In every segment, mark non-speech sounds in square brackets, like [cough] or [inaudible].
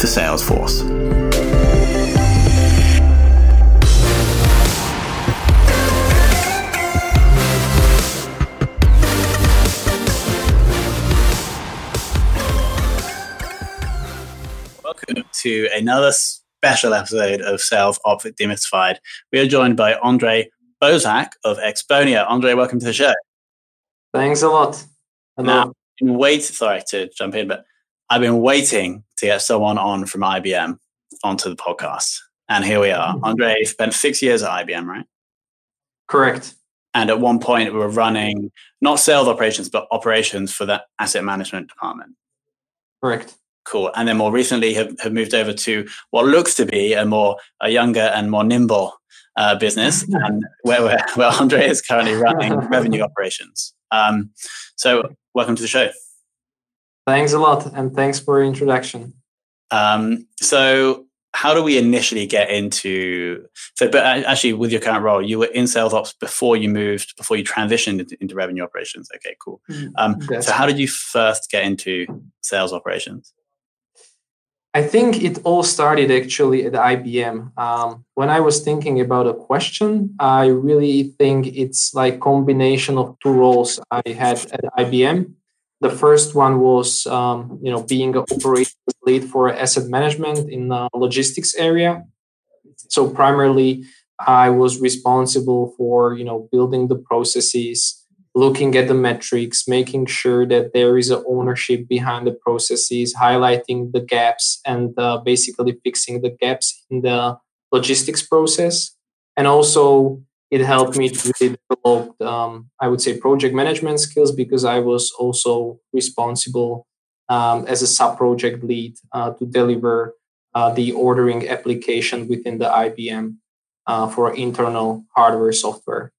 for Salesforce. Welcome to another special episode of Sales Ops Demystified. We are joined by Andre Bozak of Exponea. Andre, welcome to the show. Thanks a lot. Hello. Now, wait, sorry to jump in, but I've been waiting to get someone on from IBM onto the podcast. And here we are. Mm-hmm. Andre spent six years at IBM, right? Correct. And at one point, we were running not sales operations, but operations for the asset management department. Correct. Cool. And then more recently, have, have moved over to what looks to be a more a younger and more nimble uh, business, [laughs] and where, where, where Andre is currently running [laughs] revenue operations. Um, so, welcome to the show. Thanks a lot, and thanks for your introduction. Um, so, how do we initially get into? So, but actually, with your current role, you were in sales ops before you moved, before you transitioned into, into revenue operations. Okay, cool. Mm, um, so, how did you first get into sales operations? I think it all started actually at IBM. Um, when I was thinking about a question, I really think it's like combination of two roles I had at IBM the first one was um, you know being an operations lead for asset management in the logistics area. So primarily i was responsible for you know building the processes looking at the metrics making sure that there is a ownership behind the processes highlighting the gaps and uh, basically fixing the gaps in the logistics process. And also it helped me to really develop, um, I would say, project management skills because I was also responsible um, as a sub project lead uh, to deliver uh, the ordering application within the IBM uh, for internal hardware software.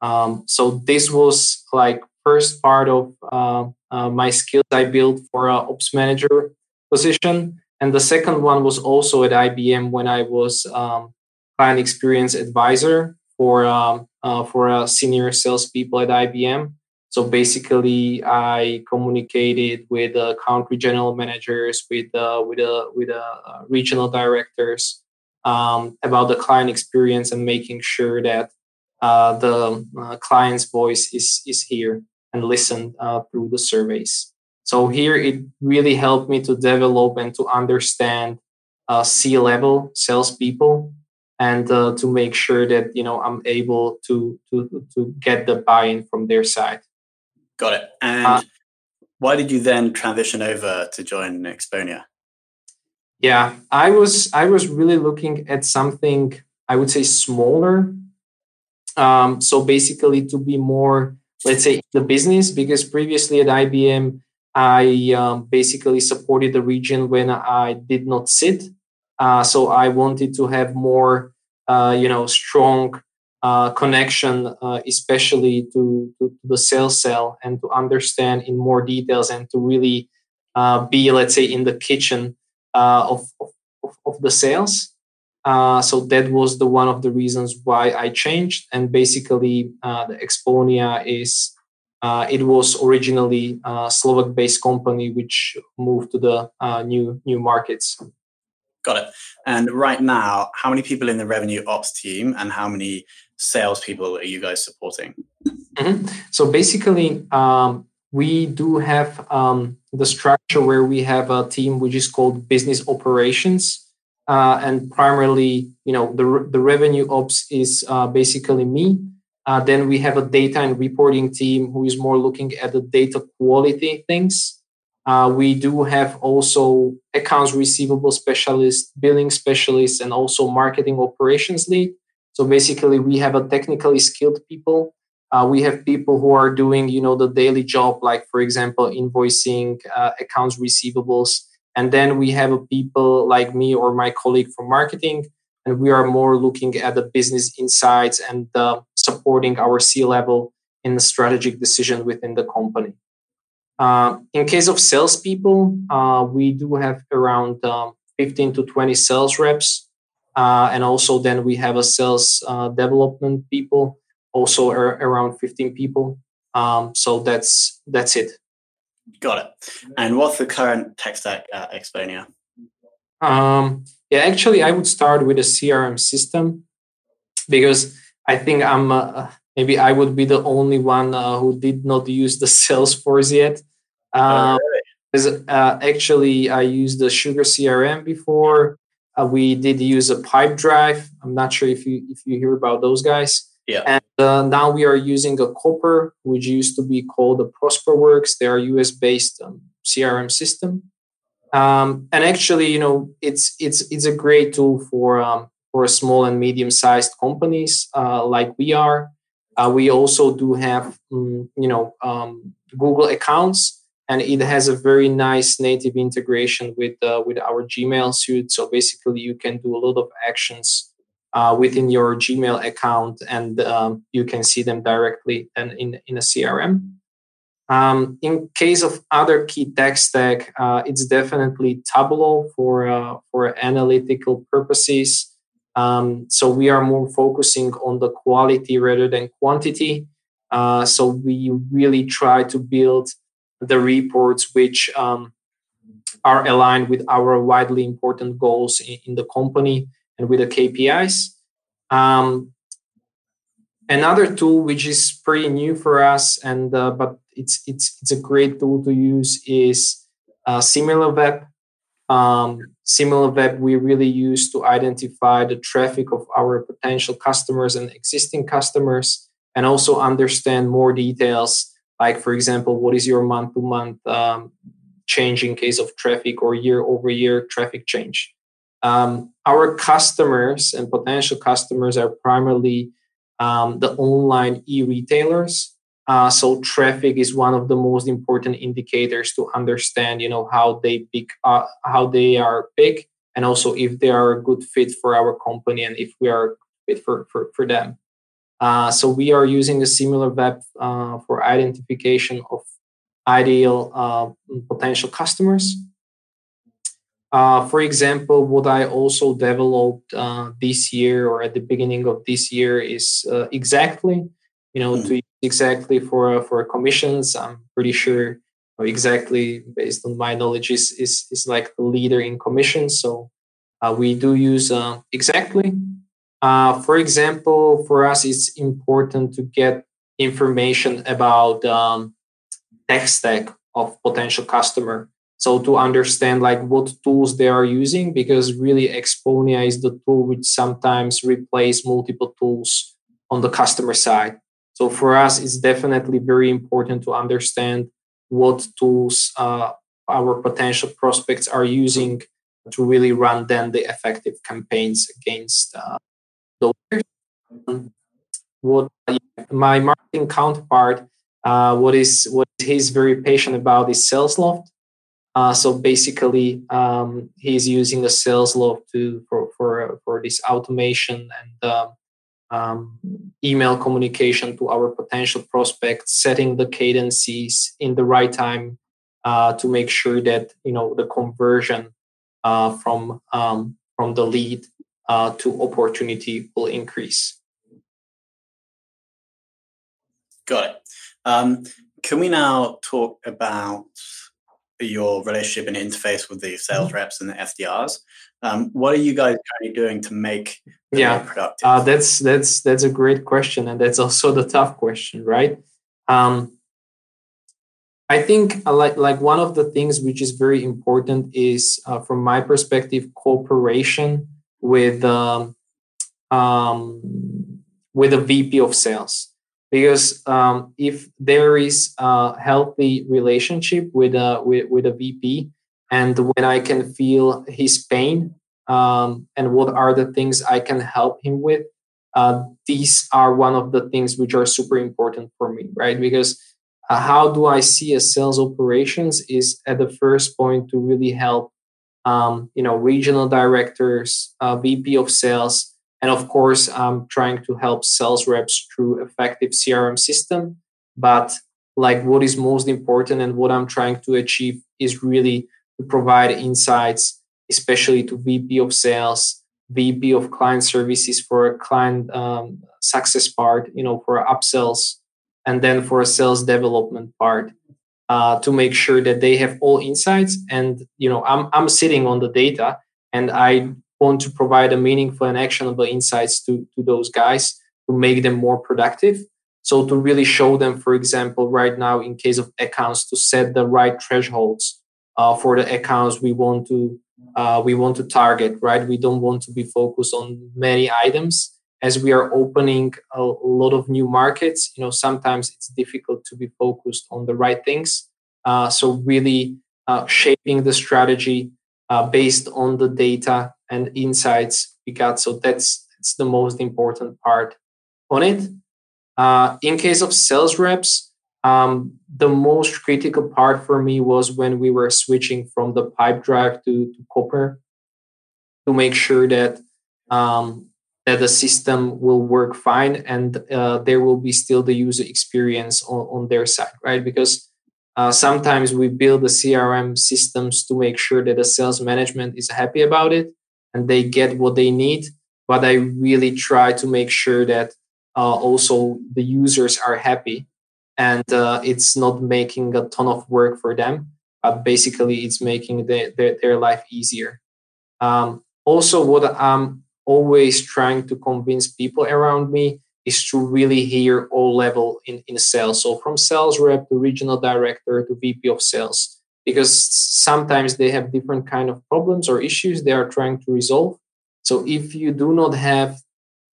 Um, so this was like first part of uh, uh, my skills I built for a ops manager position, and the second one was also at IBM when I was um, client experience advisor for um, uh, for uh, senior salespeople at IBM. So basically, I communicated with uh, country general managers, with uh, with uh, with uh, regional directors um, about the client experience and making sure that uh, the uh, client's voice is is here and listened uh, through the surveys. So here it really helped me to develop and to understand uh, C-level salespeople and uh, to make sure that you know I'm able to to to get the buy-in from their side. Got it. And uh, why did you then transition over to join Exponea? Yeah, I was I was really looking at something I would say smaller. Um, so basically, to be more, let's say, the business, because previously at IBM, I um, basically supported the region when I did not sit uh, so I wanted to have more, you know, strong uh, connection, uh, especially to, to, the sales cell and to understand in more details and to really uh, be, let's say, in the kitchen uh, of, of, of, the sales. so that was the one of the reasons why I changed. And basically, the Exponea is it was originally a Slovak-based company which moved to the new new markets. Got it. And right now, how many people in the revenue ops team and how many salespeople are you guys supporting? Mm-hmm. So basically, um, we do have um, the structure where we have a team which is called business operations, uh, and primarily, you know, the the revenue ops is uh, basically me. Uh, then we have a data and reporting team who is more looking at the data quality things. Uh, we do have also accounts receivable specialists, billing specialists, and also marketing operations lead. So basically, we have a technically skilled people. Uh, we have people who are doing, you know, the daily job, like for example, invoicing, uh, accounts receivables, and then we have people like me or my colleague from marketing, and we are more looking at the business insights and uh, supporting our C level in the strategic decision within the company. Uh, in case of salespeople, uh, we do have around um, 15 to 20 sales reps. Uh, and also then we have a sales uh, development people, also ar- around 15 people. Um, so that's that's it. Got it. And what's the current tech stack at Exponea? Um, yeah, actually, I would start with a CRM system because I think I'm uh, maybe I would be the only one uh, who did not use the [laughs] Salesforce yet. Um, uh, actually, I used the Sugar CRM before. Uh, we did use a Pipedrive. I'm not sure if you if you hear about those guys. Yeah. And uh, now we are using a Copper, which used to be called the ProsperWorks. They are US based um, CRM system. Um, and actually, you know, it's it's it's a great tool for um, for small and medium sized companies uh, like we are. Uh, we also do have, um, you know, um, Google accounts, and it has a very nice native integration with uh, with our Gmail suite. So basically, you can do a lot of actions uh, within your Gmail account, and um, you can see them directly and in in a CRM. Um, in case of other key tech stack, uh, it's definitely Tableau for uh, for analytical purposes. Um, so we are more focusing on the quality rather than quantity. Uh, so we really try to build the reports which um, are aligned with our widely important goals in, in the company and with the KPIs. Um, another tool which is pretty new for us, and uh, but it's it's it's a great tool to use is uh, SimilarWeb. Um, SimilarWeb we really use to identify the traffic of our potential customers and existing customers, and also understand more details. Like for example, what is your month to month change in case of traffic or year over year traffic change? Um, our customers and potential customers are primarily um, the online e-retailers uh, so traffic is one of the most important indicators to understand, you know, how they pick, uh, how they are big, and also if they are a good fit for our company and if we are fit for for, for them. Uh, so we are using a SimilarWeb uh, for identification of ideal uh, potential customers. Uh, for example, what I also developed this year or at the beginning of this year is Xactly, you know, mm. to Xactly for uh, for commissions. I'm pretty sure Xactly based on my knowledge is is, is like the leader in commissions. So uh, we do use uh, Xactly. Uh, for example, for us, it's important to get information about um, tech stack of potential customer. So to understand like what tools they are using, because really Exponea is the tool which sometimes replace multiple tools on the customer side. So for us, it's definitely very important to understand what tools uh, our potential prospects are using to really run then the effective campaigns against uh, those. What my marketing counterpart, uh, what is what he's very patient about is Salesloft. Uh, so basically, um, he's using the Salesloft to for for for this automation and um, um, email communication to our potential prospects, setting the cadences in the right time uh, to make sure that you know the conversion uh, from um, from the lead uh, to opportunity will increase. Got it. Um, can we now talk about your relationship and interface with the sales mm-hmm. reps and the SDRs. Um, what are you guys currently doing to make yeah productive? Uh, that's that's that's a great question, and that's also the tough question, right? Um, I think uh, like like one of the things which is very important is, uh, from my perspective, cooperation with um, um, with a VP of sales. Because um, if there is a healthy relationship with a with, with a VP, and when I can feel his pain um, and what are the things I can help him with, uh, these are one of the things which are super important for me, right? Because uh, how do I see a sales operations is at the first point to really help, um, you know, regional directors, uh, VP of sales, and of course, I'm trying to help sales reps through effective CRM system. But like what is most important and what I'm trying to achieve is really to provide insights, especially to VP of sales, VP of client services for client um, success part, you know, for upsells and then for a sales development part uh, to make sure that they have all insights and you know I'm, I'm sitting on the data and i want to provide a meaningful and actionable insights to, to those guys to make them more productive. So to really show them for example right now in case of accounts to set the right thresholds uh, for the accounts we want to uh, we want to target right? We don't want to be focused on many items as we are opening a lot of new markets, you know, sometimes it's difficult to be focused on the right things. Uh, so really uh, shaping the strategy uh, based on the data and insights we got. So that's that's the most important part on it. Uh, in case of sales reps, um, the most critical part for me was when we were switching from the Pipedrive to, to Copper to make sure that um, that the system will work fine and uh, there will be still the user experience on, on their side right because uh, sometimes we build the crm systems to make sure that the sales management is happy about it and they get what they need but i really try to make sure that uh, also the users are happy and uh, it's not making a ton of work for them but basically it's making the, the, their life easier um, also what i'm always trying to convince people around me is to really hear all level in, in sales. So from sales rep to regional director to VP of sales, because sometimes they have different kind of problems or issues they are trying to resolve. So if you do not have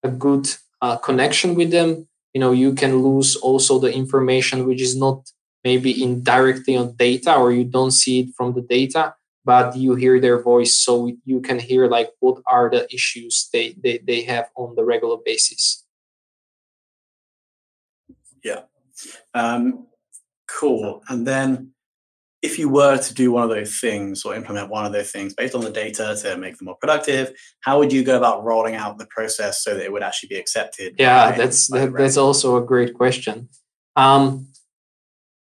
a good uh, connection with them, you know, you can lose also the information which is not maybe indirectly on data or you don't see it from the data but you hear their voice so you can hear like what are the issues they they, they have on the regular basis. Yeah. Um, cool. And then if you were to do one of those things or implement one of those things based on the data to make them more productive how would you go about rolling out the process so that it would actually be accepted yeah by, that's by that, that's also a great question um,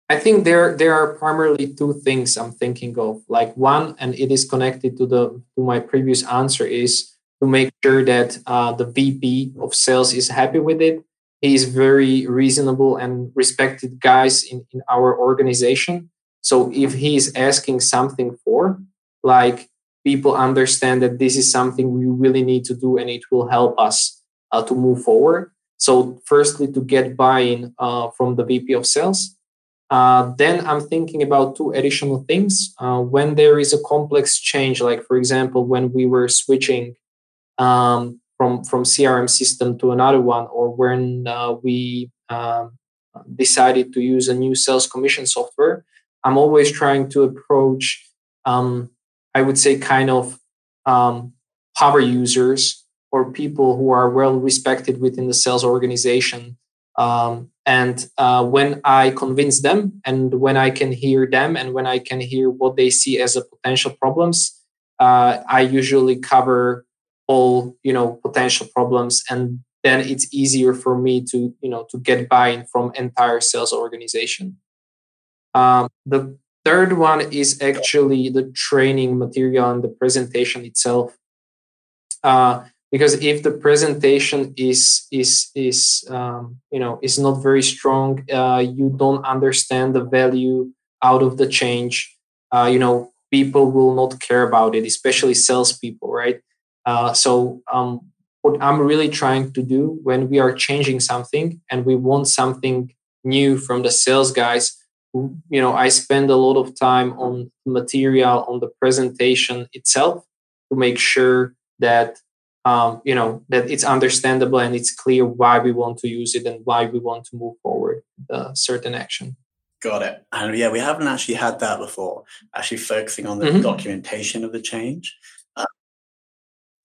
I think there there are primarily two things I'm thinking of. Like one, and it is connected to the to my previous answer, is to make sure that uh, the VP of sales is happy with it. He is very reasonable and respected guys in, in our organization. So if he is asking something for, like people understand that this is something we really need to do and it will help us uh, to move forward. So firstly, to get buy-in uh, from the VP of sales uh, then I'm thinking about two additional things. Uh, when there is a complex change, like for example, when we were switching um, from from CRM system to another one, or when uh, we um, decided to use a new sales commission software, I'm always trying to approach, um, I would say, kind of um, power users or people who are well respected within the sales organization um, and uh, when I convince them, and when I can hear them, and when I can hear what they see as a potential problems, uh, I usually cover all you know potential problems, and then it's easier for me to you know to get buy-in from entire sales organization. Um, the third one is actually the training material and the presentation itself. Uh, because if the presentation is is is um, you know is not very strong uh, you don't understand the value out of the change uh, you know, people will not care about it, especially salespeople, right? Uh, so um, what I'm really trying to do when we are changing something and we want something new from the sales guys, you know, I spend a lot of time on material on the presentation itself to make sure that um, you know that it's understandable and it's clear why we want to use it and why we want to move forward a certain action. Got it. And yeah, we haven't actually had that before. Actually, focusing on the mm-hmm. documentation of the change uh,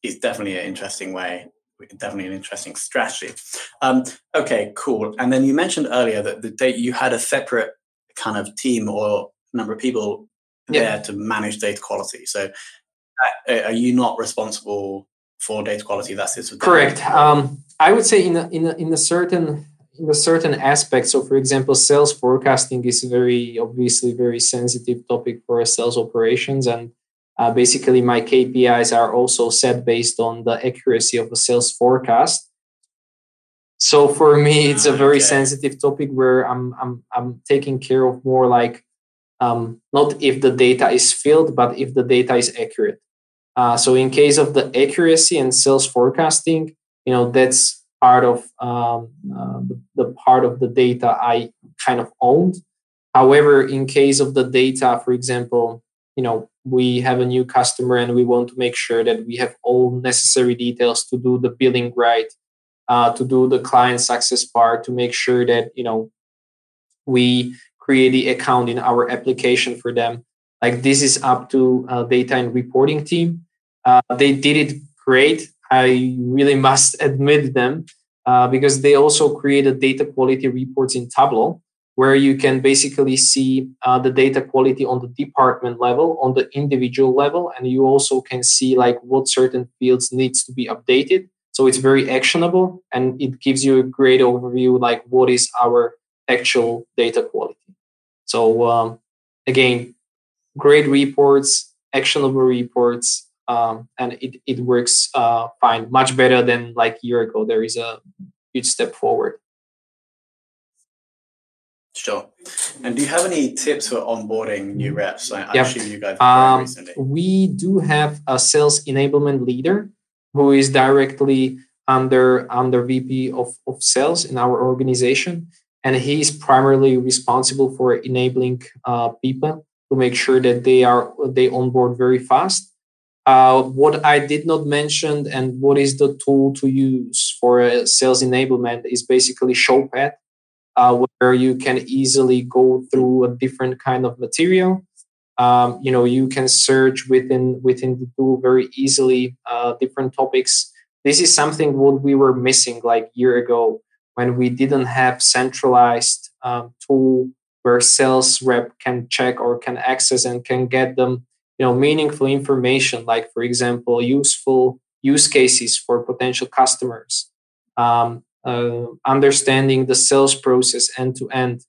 is definitely an interesting way. Definitely an interesting strategy. Um, okay, cool. And then you mentioned earlier that the date you had a separate kind of team or number of people yeah. there to manage data quality. So, uh, are you not responsible for data quality? That's it. Correct. Um, I would say in a, in a, in a certain in a certain aspect. So, for example, sales forecasting is very obviously very sensitive topic for sales operations, and uh, basically my KPIs are also set based on the accuracy of a sales forecast. So for me, it's a very okay. sensitive topic where I'm I'm I'm taking care of more like um, not if the data is filled, but if the data is accurate. Uh, so in case of the accuracy and sales forecasting, you know that's part of um, uh, the, the, part of the data I kind of owned. However, in case of the data, for example, you know we have a new customer and we want to make sure that we have all necessary details to do the billing right, uh, to do the client success part, to make sure that you know we create the account in our application for them. Like this is up to uh, data and reporting team. Uh, they did it great I really [laughs] must admit them uh, because they also created data quality reports in Tableau, where you can basically see uh, the data quality on the department level, on the individual level, and you also can see like what certain fields needs to be updated. So it's very actionable and it gives you a great overview like what is our actual data quality. So um, again, great reports, actionable reports, um, and it, it works uh, fine, much better than like a year ago. There is a huge step forward. Sure. And do you have any tips for onboarding new reps? I, I yep. assume you guys um, recently. We do have a sales enablement leader who is directly under under VP of, of sales in our organization. And he is primarily responsible for enabling uh, people to make sure that they are they onboard very fast uh, what I did not mention and what is the tool to use for sales enablement is basically Showpad, uh, where you can easily go through a different kind of material. Um, you know, you can search within within the tool very easily uh, different topics. This is something what we were missing like year ago when we didn't have centralized um, tool where sales rep can check or can access and can get them you know meaningful information like for example useful use cases for potential customers um, uh, understanding the sales process end to end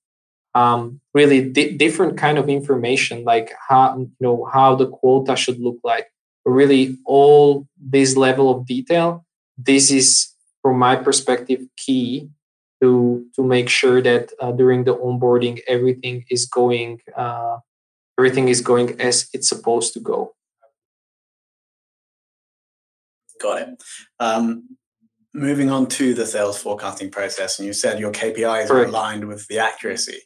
um, really di- different kind of information like how you know how the quota should look like really all this level of detail this is from my perspective key to to make sure that uh, during the onboarding everything is going uh, everything is going as it's supposed to go. Got it. Um, moving on to the sales forecasting process, and you said your KPIs Correct. are aligned with the accuracy.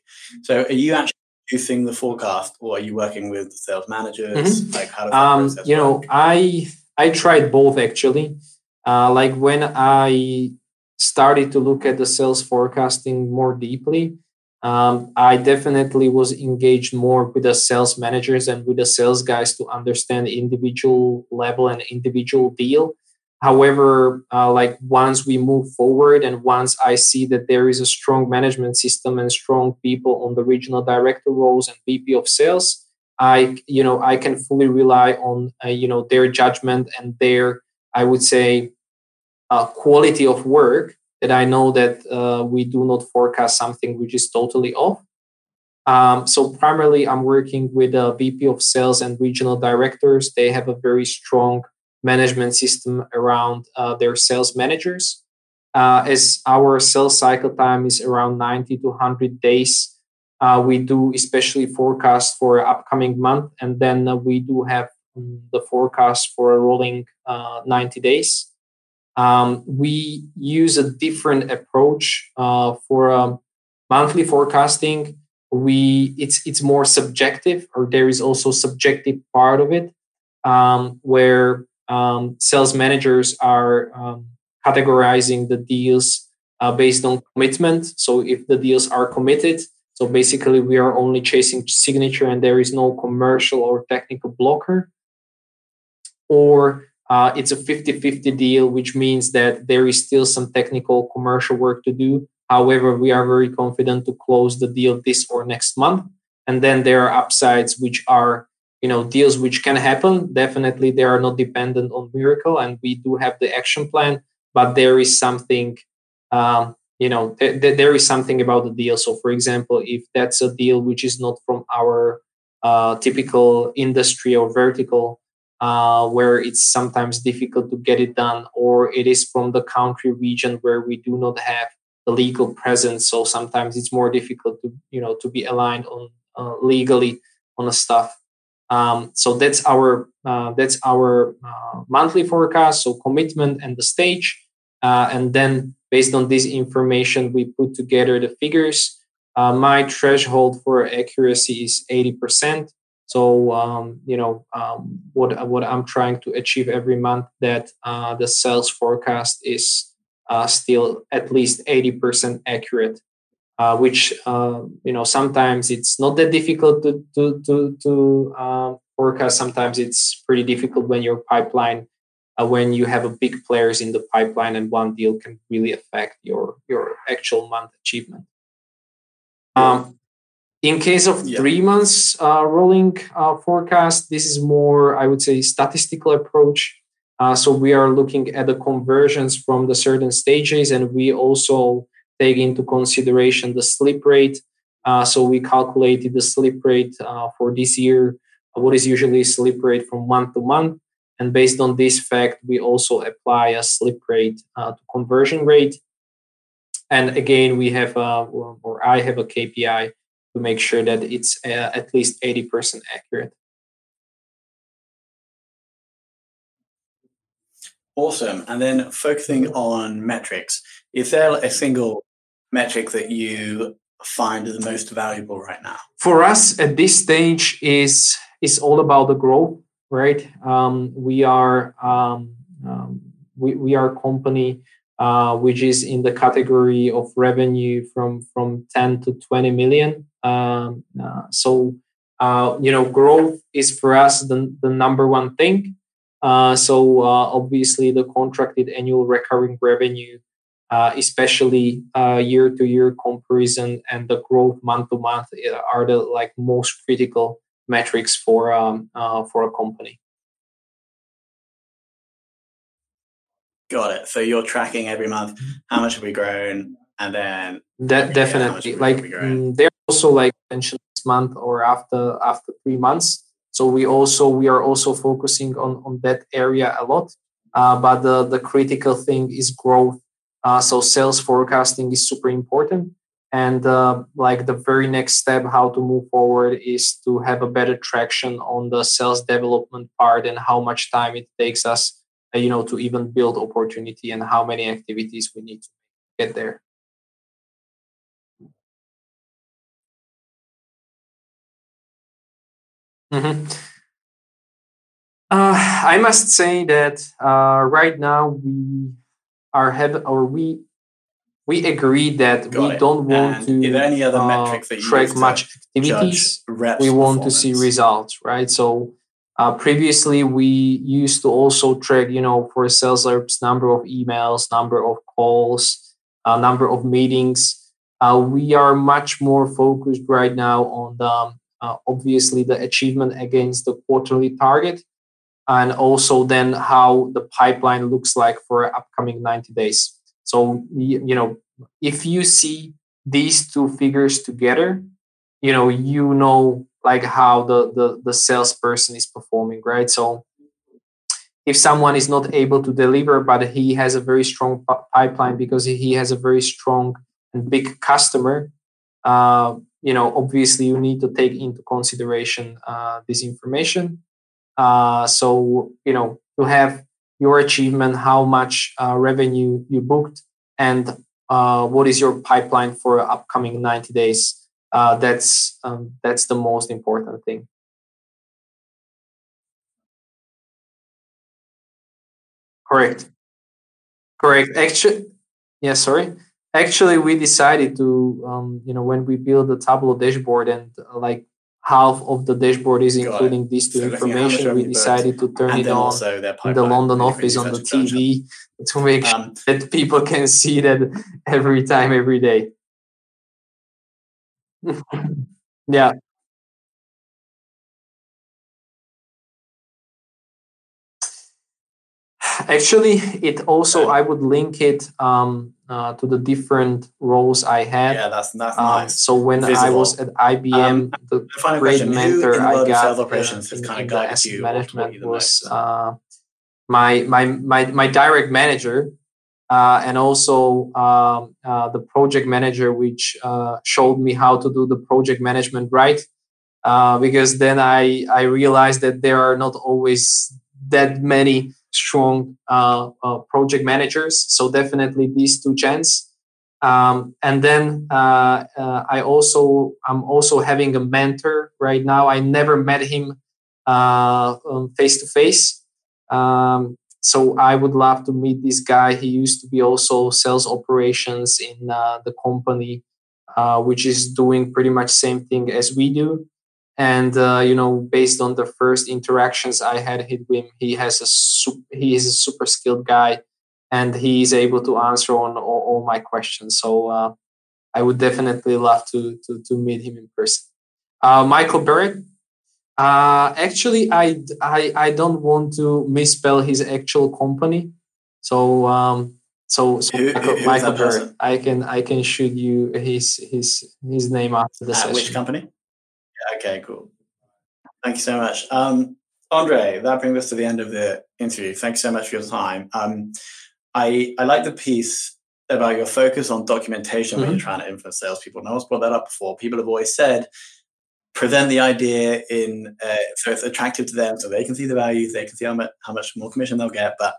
So, are you actually using the forecast, or are you working with the sales managers? Mm-hmm. Like, how does um, you know, I I tried both actually. Uh, like when I started to look at the sales forecasting more deeply, um, I definitely was engaged more with the sales managers and with the sales guys to understand individual level and individual deal. However, uh, like once we move forward and once I see that there is a strong management system and strong people on the regional director roles and VP of sales, I you know I can fully rely on uh, you know their judgment and their I would say uh, quality of work that I know that uh, we do not forecast something which is totally off. Um, so primarily, I'm working with a VP of sales and regional directors. They have a very strong management system around uh, their sales managers. Uh, as our sales cycle time is around 90 to 100 days, uh, we do especially forecast for upcoming month, and then uh, we do have um, the forecast for a rolling uh, 90 days. Um, we use a different approach uh, for um, monthly forecasting. We it's it's more subjective, or there is also subjective part of it, um, where um, sales managers are um, categorizing the deals uh, based on commitment. So if the deals are committed, so basically, we are only chasing signature and there is no commercial or technical blocker. Or uh, it's a 50 50 deal, which means that there is still some technical commercial work to do. However, we are very confident to close the deal this or next month. And then there are upsides, which are you know deals which can happen. Definitely they are not dependent on miracle and we do have the action plan but there is something um, you know th- th- there is something about the deal. So for example if that's a deal which is not from our uh, typical industry or vertical uh, where it's sometimes difficult to get it done or it is from the country region where we do not have the legal presence so sometimes it's more difficult to you know to be aligned on uh, legally on the stuff um, so that's our uh, that's our uh, monthly forecast so commitment and the stage uh, and then based on this information, we put together the figures. Uh, my threshold for accuracy is 80%. So, um, you know, um, what, what I'm trying to achieve every month that uh, the sales forecast is uh, still at least 80% accurate, uh, which, uh, you know, sometimes it's not that difficult to, to, to, to um, forecast. Sometimes it's pretty difficult when your pipeline uh, when you have a big players in the pipeline and one deal can really affect your your actual month achievement. Um, in case of yeah. three months uh, rolling uh, forecast, this is more, I would say, statistical approach. Uh, so we are looking at the conversions from the certain stages, and we also take into consideration the slip rate. Uh, so we calculated the slip rate uh, for this year. What is usually slip rate from month to month? And based on this fact, we also apply a slip rate uh, to conversion rate. And again, we have, a, or I have a KPI to make sure that it's uh, at least 80% accurate. Awesome. And then focusing on metrics, is there a single metric that you find the most valuable right now? For us at this stage is is all about the growth right? Um, we are um, um, we, we are a company uh, which is in the category of revenue from from 10 to 20 million. Um, uh, so uh, you know, growth is for us the, the number one thing. Uh, so uh, obviously, the contracted annual recurring revenue. Uh, especially year to year comparison and the growth month to month are the like most critical metrics for um, uh, for a company. Got it. So you're tracking every month how much have we grown, and then that definitely like mm, they're also like mentioned this month or after after three months. So we also we are also focusing on on that area a lot. Uh, but the the critical thing is growth. Uh, so sales forecasting is super important and uh, like the very next step how to move forward is to have a better traction on the sales development part and how much time it takes us uh, you know to even build opportunity and how many activities we need to get there mm-hmm. uh, i must say that uh, right now we are have or we we agree that Got we it. don't want and to any other uh, track much activities. We want to see results, right? So uh, previously we used to also track, you know, for sales reps, number of emails, number of calls, uh, number of meetings. Uh, we are much more focused right now on the uh, obviously the achievement against the quarterly target and also then how the pipeline looks like for upcoming 90 days so you know, if you see these two figures together, you know, you know like how the the, the salesperson is performing, right? So if someone is not able to deliver, but he has a very strong pipeline because he has a very strong and big customer, uh, you know, obviously you need to take into consideration uh, this information. Uh, so, you know, to have your achievement, how much uh, revenue you booked, and uh, what is your pipeline for upcoming 90 days. Uh, that's um, that's the most important thing. Correct. Correct. Actually, yeah. Sorry. Actually, we decided to, um, you know, when we build the Tableau dashboard and uh, like half of the dashboard is including these two so information. We decided to turn it on in the London office on the TV [laughs] to make um, sure that people can see that every time, every day. [laughs] yeah. Actually, it also I would link it um, uh, to the different roles I had. Yeah, that's that's um, nice. So when Visible. I was at IBM, um, the great question. mentor I got operations uh, kind of guided you management was uh, my my my my direct manager. Uh, and also um, uh, the project manager, which uh, showed me how to do the project management right. because then I I realized that there are not always that many strong uh, uh, project managers. So definitely these two chants. Um, and then uh, uh, I also I'm also having a mentor right now. I never met him face to face. So I would love to meet this guy. He used to be also sales operations in uh, the company, uh, which is doing pretty much same thing as we do and uh, you know based on the first interactions i had with him he has a he is a super skilled guy and he is able to answer on all, all my questions. So uh, i would definitely love to to, to meet him in person. Uh, michael barrett uh, actually I, I i don't want to misspell his actual company. So um so, so who, michael, michael i can i can shoot you his his his name after the session which company Okay, cool. Thank you so much. Um, Andre, that brings us to the end of the interview. Thanks so much for your time. Um, I, I like the piece about your focus on documentation mm-hmm. when you're mm-hmm. trying to influence salespeople. No one's brought that up before. People have always said, present the idea in uh, so it's attractive to them so they can see the value they can see how much, how much more commission they'll get but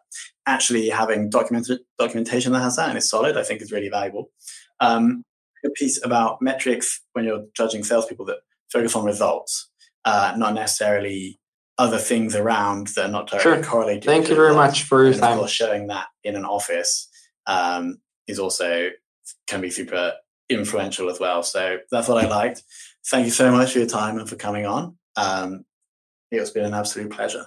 actually having documented documentation that has that and is solid i think is really valuable um, a piece about metrics when you're judging salespeople that focus on results, uh, not necessarily other things around that are not directly sure. correlated. Thank you very much for your and time. Of course, showing that in an office um, is also can be super influential as well. So that's what I liked. Thank you so much for your time and for coming on. Um, it's been an absolute pleasure.